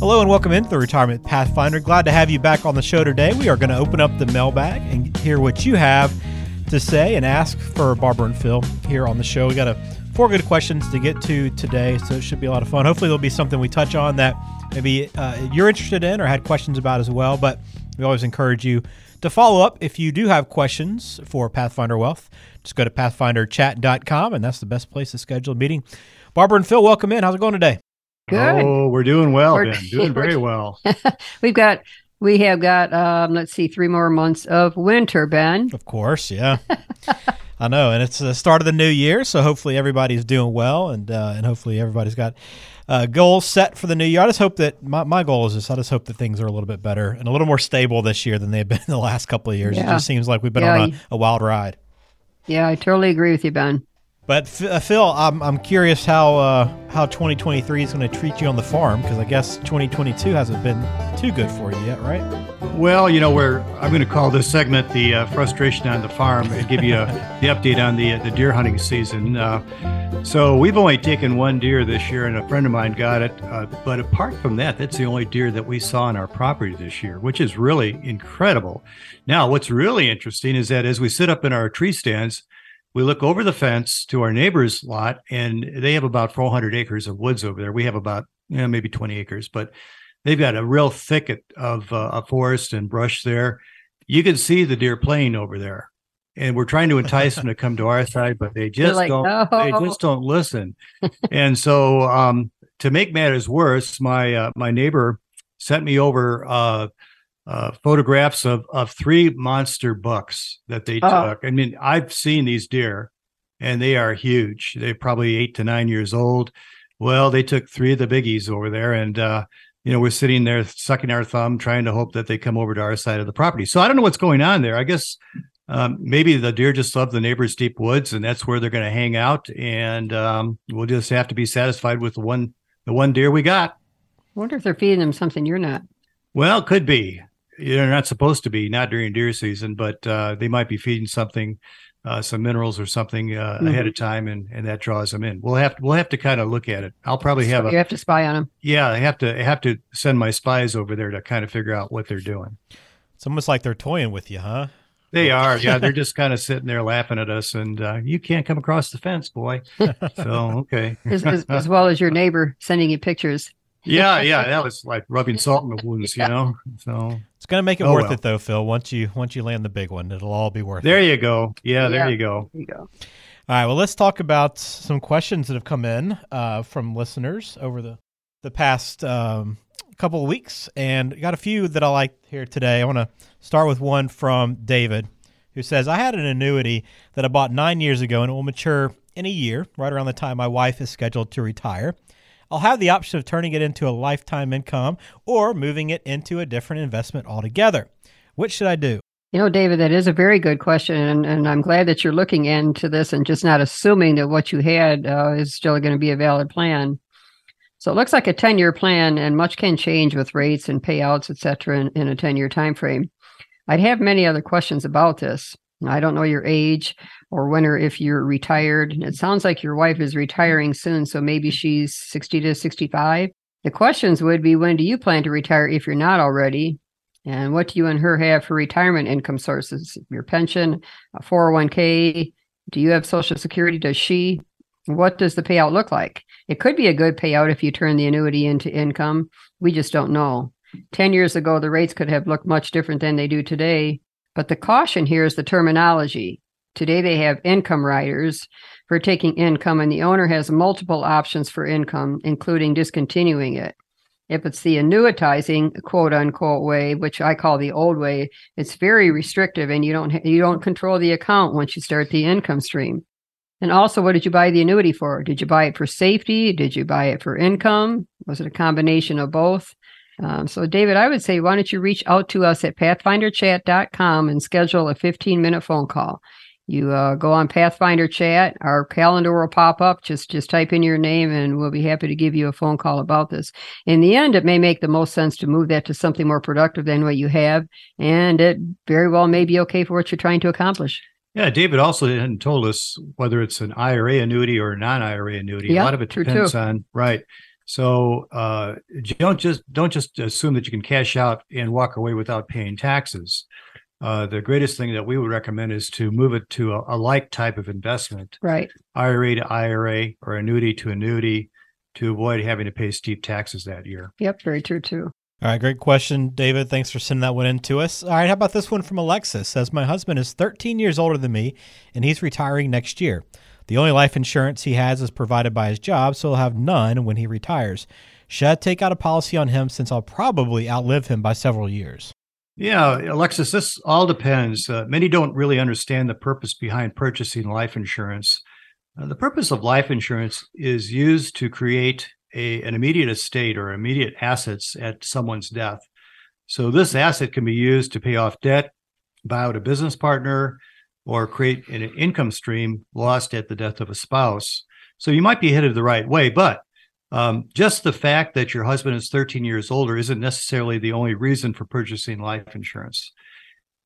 Hello and welcome into the Retirement Pathfinder. Glad to have you back on the show today. We are going to open up the mailbag and hear what you have to say and ask for Barbara and Phil here on the show. We got a four good questions to get to today, so it should be a lot of fun. Hopefully, there'll be something we touch on that maybe uh, you're interested in or had questions about as well. But we always encourage you to follow up if you do have questions for Pathfinder Wealth. Just go to pathfinderchat.com, and that's the best place to schedule a meeting. Barbara and Phil, welcome in. How's it going today? Good. Oh, we're doing well, We're- Ben. Doing very well. We've got we have got um let's see three more months of winter, Ben. Of course, yeah. I know, and it's the start of the new year, so hopefully everybody's doing well, and uh, and hopefully everybody's got uh, goals set for the new year. I just hope that my, my goal is just I just hope that things are a little bit better and a little more stable this year than they've been in the last couple of years. It just seems like we've been Yeah, on a, a wild ride. Yeah, I totally agree with you, Ben. But uh, Phil, I'm, I'm curious how uh, how 2023 is going to treat you on the farm because I guess 2022 hasn't been too good for you yet, right? Well, you know, we're I'm going to call this segment the uh, frustration on the farm and give you a, the update on the the deer hunting season. Uh, so we've only taken one deer this year, and a friend of mine got it. Uh, but apart from that, that's the only deer that we saw on our property this year, which is really incredible. Now, what's really interesting is that as we sit up in our tree stands, we look over the fence to our neighbor's lot, and they have about 400 acres of woods over there. We have about you know, maybe 20 acres, but they've got a real thicket of uh, a forest and brush there. You can see the deer playing over there, and we're trying to entice them to come to our side, but they just like, don't. They just don't listen. and so, um, to make matters worse, my uh, my neighbor sent me over uh, uh, photographs of of three monster bucks that they Oh. took. I mean, I've seen these deer, and they are huge. They're probably eight to nine years old. Well, they took three of the biggies over there, and uh, you know we're sitting there sucking our thumb, trying to hope that they come over to our side of the property. So I don't know what's going on there. I guess um, maybe the deer just love the neighbor's deep woods, and that's where they're going to hang out. And um, we'll just have to be satisfied with the one the one deer we got. wonder if they're feeding them something you're not. Well, could be. They're not supposed to be, not during deer season, but uh, they might be feeding something, uh, some minerals or something uh, ahead of time, and, and that draws them in. We'll have we'll have to kind of look at it. I'll probably have you a have to spy on them. yeah. I have to I have to send my spies over there to kind of figure out what they're doing. It's almost like they're toying with you, huh? They are, yeah. They're just kind of sitting there laughing at us, and uh, you can't come across the fence, boy. So okay, As, as, as well as your neighbor sending you pictures. yeah, yeah. That was like rubbing salt in the wounds, you know. So It's going to make it Oh, worth well. it though, Phil. Once you once you land the big one, it'll all be worth it. there you go. Yeah, there Yeah. you go. There you go. All right, well, let's talk about some questions that have come in uh, from listeners over the the past um, couple of weeks, and got a few that I like here today. I want to start with one from David, who says, "I had an annuity that I bought nine years ago, and it will mature in a year, right around the time my wife is scheduled to retire. I'll have the option of turning it into a lifetime income or moving it into a different investment altogether. What should I do?" You know, David, that is a very good question, and, and I'm glad that you're looking into this and just not assuming that what you had uh, is still going to be a valid plan. So it looks like a 10 year plan, and much can change with rates and payouts, et cetera, in, in a 10 year time frame. I'd have many other questions about this. I don't know your age or or if you're retired. It sounds like your wife is retiring soon, so maybe she's 60 to 65. The questions would be when do you plan to retire if you're not already? And what do you and her have for retirement income sources? Your pension, a 401k? Do you have Social Security? Does she? What does the payout look like? It could be a good payout if you turn the annuity into income. We just don't know. 10 years ago, the rates could have looked much different than they do today. But the caution here is the terminology. Today, they have income riders for taking income, and the owner has multiple options for income, including discontinuing it. If it's the annuitizing quote unquote way, which I call the old way, it's very restrictive and you don't you don't control the account once you start the income stream. And also, what did you buy the annuity for? Did you buy it for safety? Did you buy it for income? Was it a combination of both? Um, so, David, I would say, why don't you reach out to us at pathfinderchat.com and schedule a 15 minute phone call? You uh, go on Pathfinder Chat, our calendar will pop up. Just just type in your name, and we'll be happy to give you a phone call about this. In the end, it may make the most sense to move that to something more productive than what you have, and it very well may be okay for what you're trying to accomplish. Yeah, David also hadn't told us whether it's an IRA annuity or a non-IRA annuity. Yeah, a lot of it depends too. on right. So uh, don't just don't just assume that you can cash out and walk away without paying taxes. Uh, the greatest thing that we would recommend is to move it to a, a like type of investment, Right. IRA to IRA or annuity to annuity, to avoid having to pay steep taxes that year. Yep. Very true too. All right, great question, David. Thanks for sending that one in to us. All right, how about this one from Alexis? Says my husband is 13 years older than me, and he's retiring next year. The only life insurance he has is provided by his job, so he'll have none when he retires. Should I take out a policy on him since I'll probably outlive him by several years? Yeah, Alexis, this all depends. Uh, many don't really understand the purpose behind purchasing life insurance. Uh, the purpose of life insurance is used to create a, an immediate estate or immediate assets at someone's death. So, this asset can be used to pay off debt, buy out a business partner, or create an income stream lost at the death of a spouse. So, you might be headed the right way, but um, just the fact that your husband is 13 years older isn't necessarily the only reason for purchasing life insurance.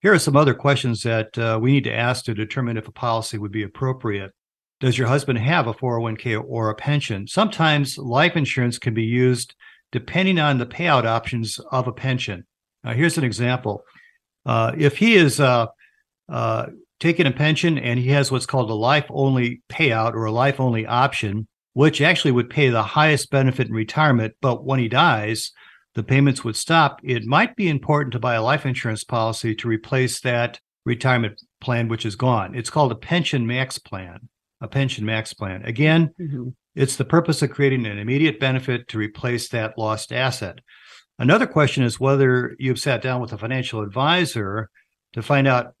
Here are some other questions that uh, we need to ask to determine if a policy would be appropriate. Does your husband have a 401k or a pension? Sometimes life insurance can be used depending on the payout options of a pension. Now, here's an example. Uh, if he is uh, uh, taking a pension and he has what's called a life only payout or a life only option, which actually would pay the highest benefit in retirement. But when he dies, the payments would stop. It might be important to buy a life insurance policy to replace that retirement plan, which is gone. It's called a pension max plan. A pension max plan. Again, hmm it's the purpose of creating an immediate benefit to replace that lost asset. Another question is whether you've sat down with a financial advisor to find out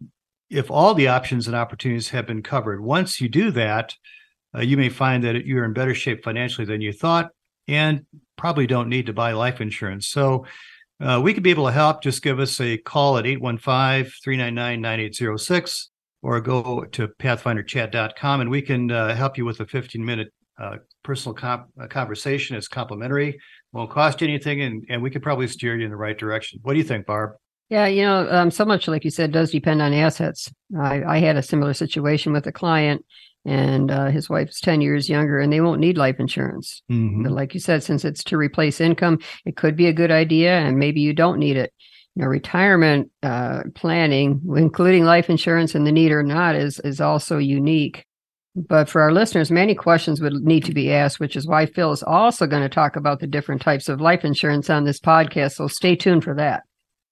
if all the options and opportunities have been covered. Once you do that, uh, you may find that you're in better shape financially than you thought and probably don't need to buy life insurance. So uh, we could be able to help. Just give us a call at 815 399 9806 or go to pathfinderchat.com and we can uh, help you with a 15 minute uh, personal comp- uh, conversation. It's complimentary, won't cost you anything, and, and we could probably steer you in the right direction. What do you think, Barb? Yeah, you know, um, so much like you said does depend on assets. I, I had a similar situation with a client, and uh, his wife's ten years younger, and they won't need life insurance. Mhm. But like you said, since it's to replace income, it could be a good idea, and maybe you don't need it. You know, retirement uh, planning, including life insurance and the need or not, is is also unique. But for our listeners, many questions would need to be asked, which is why Phil is also going to talk about the different types of life insurance on this podcast. So stay tuned for that.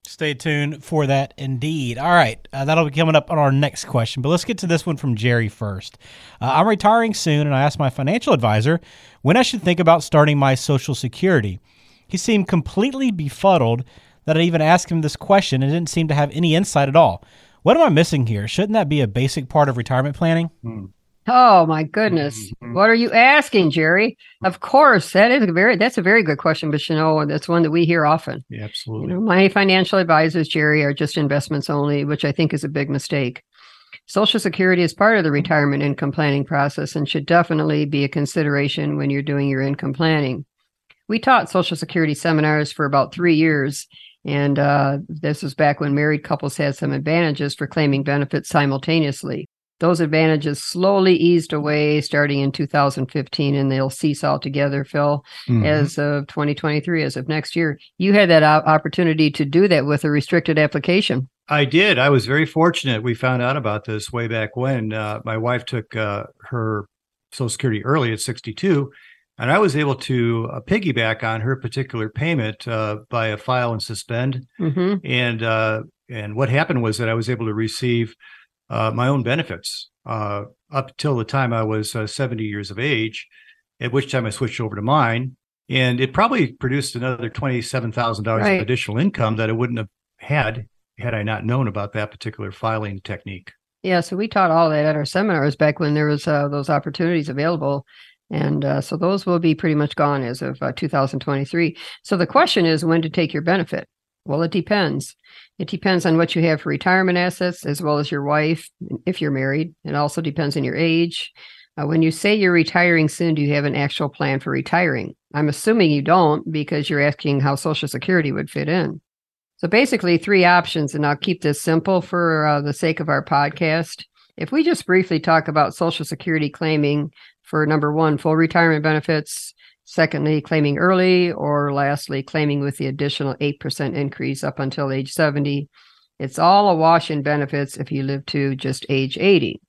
Stay tuned for that indeed. All right, uh, that'll be coming up on our next question. But let's get to this one from Jerry first. Uh, I'm retiring soon, and I asked my financial advisor when I should think about starting my Social Security. He seemed completely befuddled that I even asked him this question and didn't seem to have any insight at all. What am I missing here? Shouldn't that be a basic part of retirement planning? Oh my goodness. Mhm. What are you asking, Jerry? Of course, that is a very that's a very good question, but you know, that's one that we hear often. Yeah, You absolutely. know, my financial advisors, Jerry, are just investments only, which I think is a big mistake. Social Security is part of the retirement income planning process and should definitely be a consideration when you're doing your income planning. We taught Social Security seminars for about three years, and uh, this was back when married couples had some advantages for claiming benefits simultaneously. Those advantages slowly eased away starting in 2015, and they'll cease altogether, Phil Mhm. as of 2023, as of next year. You had that opportunity to do that with a restricted application. I did. I was very fortunate. We found out about this way back when uh, my wife took uh, her Social Security early at 62, and I was able to uh, piggyback on her particular payment uh, by a file and suspend. hmm And uh, and what happened was that I was able to receive uh, my own benefits uh, up till the time I was uh, 70 years of age, at which time I switched over to mine. And it probably produced another $27,000 Right. of additional income that I wouldn't have had had I not known about that particular filing technique. Yeah, so we taught all that at our seminars back when there was uh, those opportunities available. And uh, so those will be pretty much gone as of uh, 2023. So the question is when to take your benefit. Well, it depends. It depends on what you have for retirement assets as well as your wife, if you're married. It also depends on your age. Uh, when you say you're retiring soon, do you have an actual plan for retiring? I'm assuming you don't because you're asking how Social Security would fit in. So basically, three options, and I'll keep this simple for uh, the sake of our podcast. If we just briefly talk about Social Security claiming for number one, full retirement benefits, secondly, claiming early, or lastly, claiming with the additional 8% increase up until age 70, it's all a wash in benefits if you live to just age 80.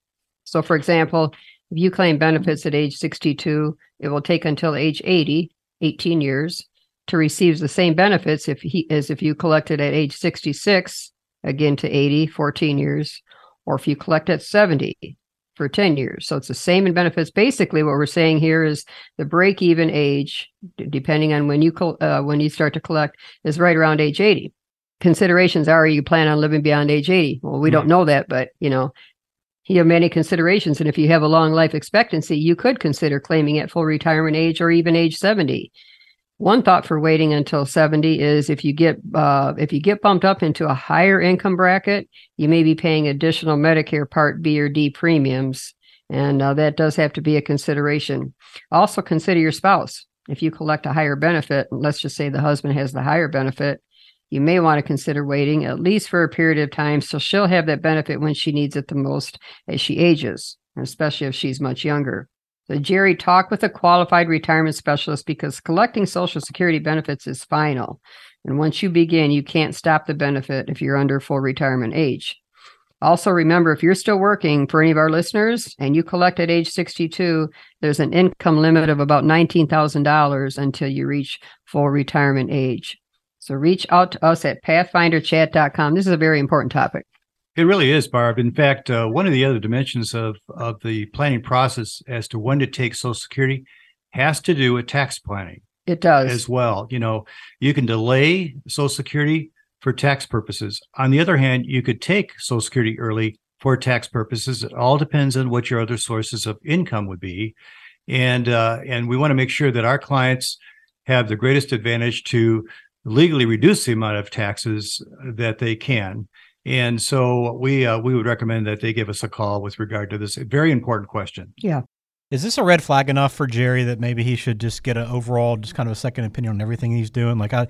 So, for example, if you claim benefits at age 62, it will take until age 80, 18 years, to receive the same benefits if he, as if you collected at age 66, again to 80, 14 years, or if you collect at 70 for 10 years. So it's the same in benefits. Basically, what we're saying here is the break even age, depending on when you uh, when you start to collect, is right around age 80. Considerations are you plan on living beyond age 80? Well, we mm-hmm. don't know that, but you know, you have many considerations. And if you have a long life expectancy, you could consider claiming at full retirement age or even age 70. One thought for waiting until 70 is if you get uh, if you get bumped up into a higher income bracket, you may be paying additional Medicare Part B or D premiums, and uh, that does have to be a consideration. Also, consider your spouse. If you collect a higher benefit, let's just say the husband has the higher benefit, you may want to consider waiting at least for a period of time so she'll have that benefit when she needs it the most as she ages, especially if she's much younger. So, Jerry, talk with a qualified retirement specialist because collecting Social Security benefits is final. And once you begin, you can't stop the benefit if you're under full retirement age. Also, remember if you're still working for any of our listeners and you collect at age 62, there's an income limit of about $19,000 until you reach full retirement age. So, reach out to us at pathfinderchat.com. This is a very important topic. It really is, Barb. In fact, uh, one of the other dimensions of, of the planning process as to when to take Social Security has to do with tax planning. It does. As well. You know, you can delay Social Security for tax purposes. On the other hand, you could take Social Security early for tax purposes. It all depends on what your other sources of income would be. And uh, and we want to make sure that our clients have the greatest advantage to legally reduce the amount of taxes that they can and so we uh, we would recommend that they give us a call with regard to this very important question. Yeah. Is this a red flag enough for Jerry that maybe he should just get an overall, just kind of a second opinion on everything he's doing? Like, I,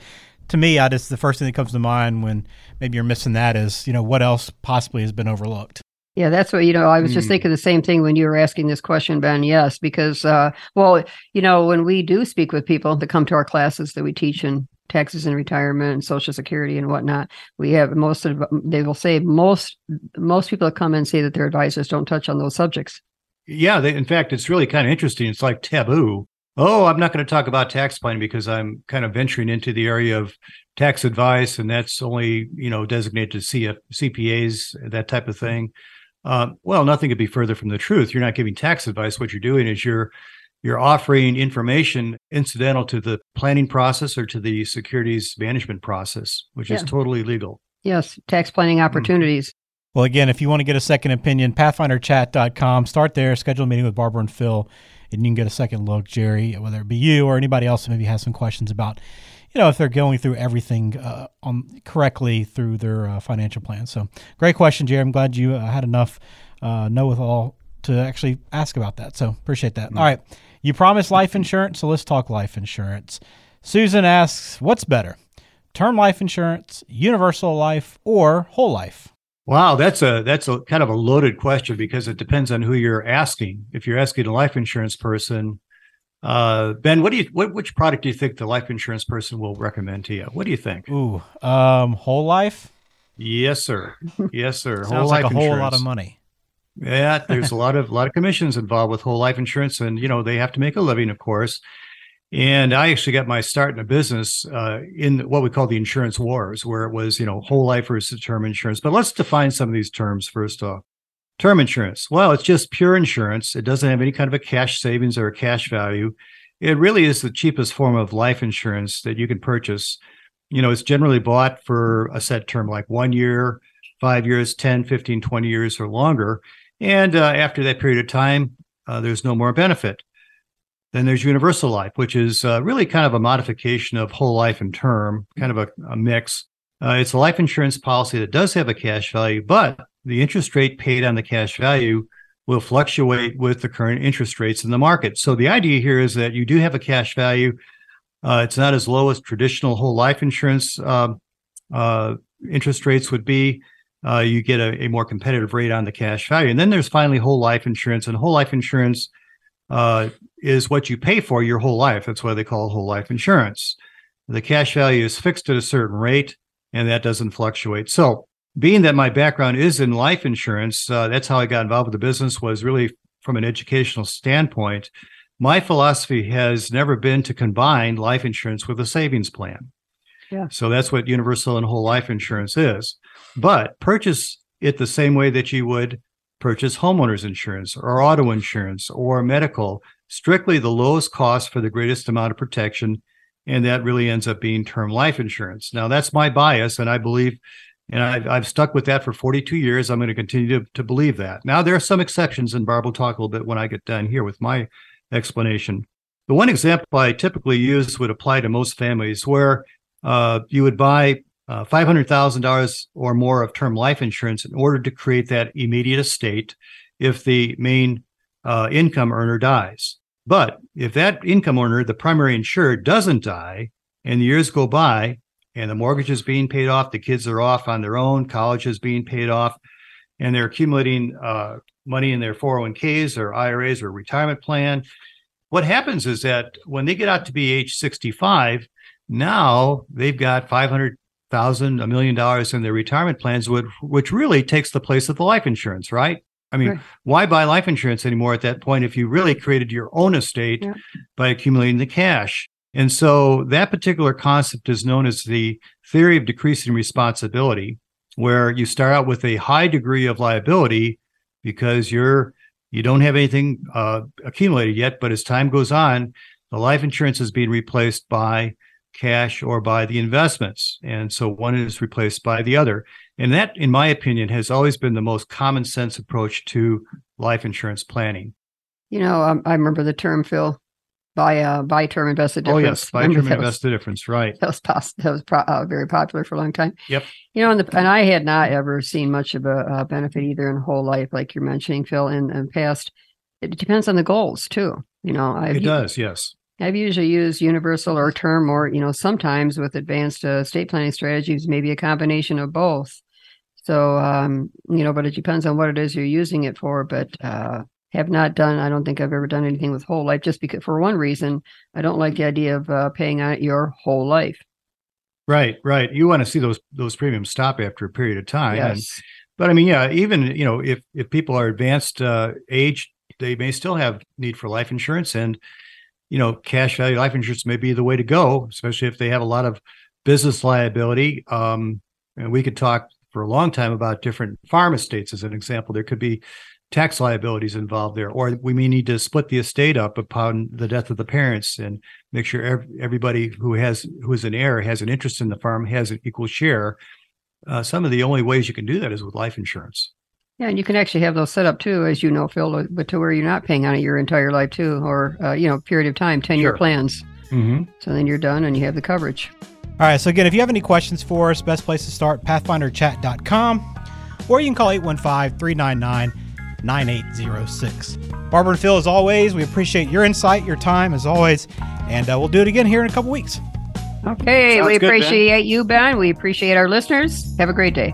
to me, I just the first thing that comes to mind when maybe you're missing that is, you know, what else possibly has been overlooked. Yeah, that's what you know. I was just mm. thinking the same thing when you were asking this question, Ben. Yes, because uh, well, you know, when we do speak with people that come to our classes that we teach in taxes and retirement and social security and whatnot. We have most of they will say most most people that come and say that their advisors don't touch on those subjects. Yeah they, in fact it's really kind of interesting. It's like taboo. Oh i'm not going to talk about tax planning because i'm kind of venturing into the area of tax advice and that's only you know designated to CF, cpas that type of thing. Uh, well nothing could be further from the truth. You're not giving tax advice. What you're doing is you're you're offering information incidental to the planning process or to the securities management process, which yeah. is totally legal. Yes, tax planning mm-hmm. opportunities. Mm-hmm. Well, again, if you want to get a second opinion, pathfinderchat.com, start there, schedule a meeting with Barbara and Phil, and you can get a second look, Jerry, whether it be you or anybody else who maybe has some questions about, you know, if they're going through everything uh, on correctly through their uh, financial plan. So, great question, Jerry. I'm glad you uh, had enough uh, know with all to actually ask about that. So, appreciate that. Mm-hmm. All right. You promised life insurance, so let's talk life insurance. Susan asks, what's better, term life insurance, universal life, or whole life? Wow, that's a that's a kind of a loaded question because it depends on who you're asking. If you're asking a life insurance person, uh, Ben, what do you what which product do you think the life insurance person will recommend to you? What do you think? Ooh, um, whole life. Yes, sir. Yes, sir. Sounds like a insurance. whole lot of money. Yeah, there's a lot of a lot of commissions involved with whole life insurance, and you know they have to make a living, of course. And I actually got my start in a business uh, in what we call the insurance wars, where it was you know whole life versus term insurance. But let's define some of these terms first off. Term insurance. Well, it's just pure insurance. It doesn't have any kind of a cash savings or a cash value. It really is the cheapest form of life insurance that you can purchase. You know, it's generally bought for a set term like one year, five years, 10, 15, 20 years, or longer. And uh, after that period of time, uh, there's no more benefit. Then there's universal life, which is uh, really kind of a modification of whole life and term, kind of a, a mix. Uh, it's a life insurance policy that does have a cash value, but the interest rate paid on the cash value will fluctuate with the current interest rates in the market. So the idea here is that you do have a cash value. Uh, it's not as low as traditional whole life insurance uh, uh, interest rates would be. Uh, you get a, a, more competitive rate on the cash value. And then there's finally whole life insurance. And whole life insurance uh, is what you pay for your whole life. That's why they call it whole life insurance. The cash value is fixed at a certain rate, and that doesn't fluctuate. So being that my background is in life insurance, uh, that's how I got involved with the business. Was really from an educational standpoint. My philosophy has never been to combine life insurance with a savings plan. Yeah. So that's what universal and whole life insurance is. But purchase it the same way that you would purchase homeowners insurance or auto insurance or medical, strictly the lowest cost for the greatest amount of protection. And that really ends up being term life insurance. Now, that's my bias, and I believe and I've, I've stuck with that for 42 years. I'm going to continue to, to believe that. Now, there are some exceptions, and Barb will talk a little bit when I get done here with my explanation. The one example I typically use would apply to most families where uh, you would buy uh, $500,000 or more of term life insurance in order to create that immediate estate if the main uh, income earner dies. But if that income earner, the primary insured, doesn't die and the years go by, and the mortgage is being paid off. The kids are off on their own. College is being paid off, and they're accumulating uh, money in their 401ks or IRAs or retirement plan. What happens is that when they get out to be age 65, now they've got 500,000, a million dollars in their retirement plans, which, which really takes the place of the life insurance, right? I mean, right. why buy life insurance anymore at that point if you really created your own estate yeah. by accumulating the cash? And so that particular concept is known as the theory of decreasing responsibility, where you start out with a high degree of liability because you're you don't have anything uh, accumulated yet, but as time goes on, the life insurance is being replaced by cash or by the investments, and so one is replaced by the other. And that, in my opinion, has always been the most common sense approach to life insurance planning. You know, um, I remember the term, Phil, buy uh buy term invested difference. Oh yes, buy term invested difference, right? That was pos- that was pro- uh, very popular for a long time. Yep. You know, and, the, and I had not ever seen much of a, a benefit either in whole life, like you're mentioning, Phil, in, the past. It depends on the goals too. You know, I've, it does. Yes. I've usually used universal or term, or you know, sometimes with advanced uh, estate planning strategies, maybe a combination of both. So, um, you know, but it depends on what it is you're using it for. But uh, have not done. I don't think I've ever done anything with whole life, just because for one reason, I don't like the idea of uh, paying out your whole life. Right, right. You want to see those those premiums stop after a period of time. Yes. And, but I mean, yeah, even you know, if if people are advanced uh, age, they may still have need for life insurance, and you know, cash value life insurance may be the way to go, especially if they have a lot of business liability. Um, and we could talk for a long time about different farm estates as an example. There could be tax liabilities involved there, or we may need to split the estate up upon the death of the parents and make sure everybody who has who is an heir has an interest in the farm has an equal share. Uh, some of the only ways you can do that is with life insurance. Yeah, and you can actually have those set up too, as you know, Phil, but to where you're not paying on it your entire life too, or uh, you know, period of time, ten year plans. Mm-hmm. So then you're done and you have the coverage. All right. So again, if you have any questions for us, best place to start pathfinderchat.com, or you can call 815 399 9806. Barbara and Phil, as always, we appreciate your insight, your time, as always, and uh, we'll do it again here in a couple weeks. Okay, Sounds we good, appreciate ben. you, Ben. We appreciate our listeners. Have a great day.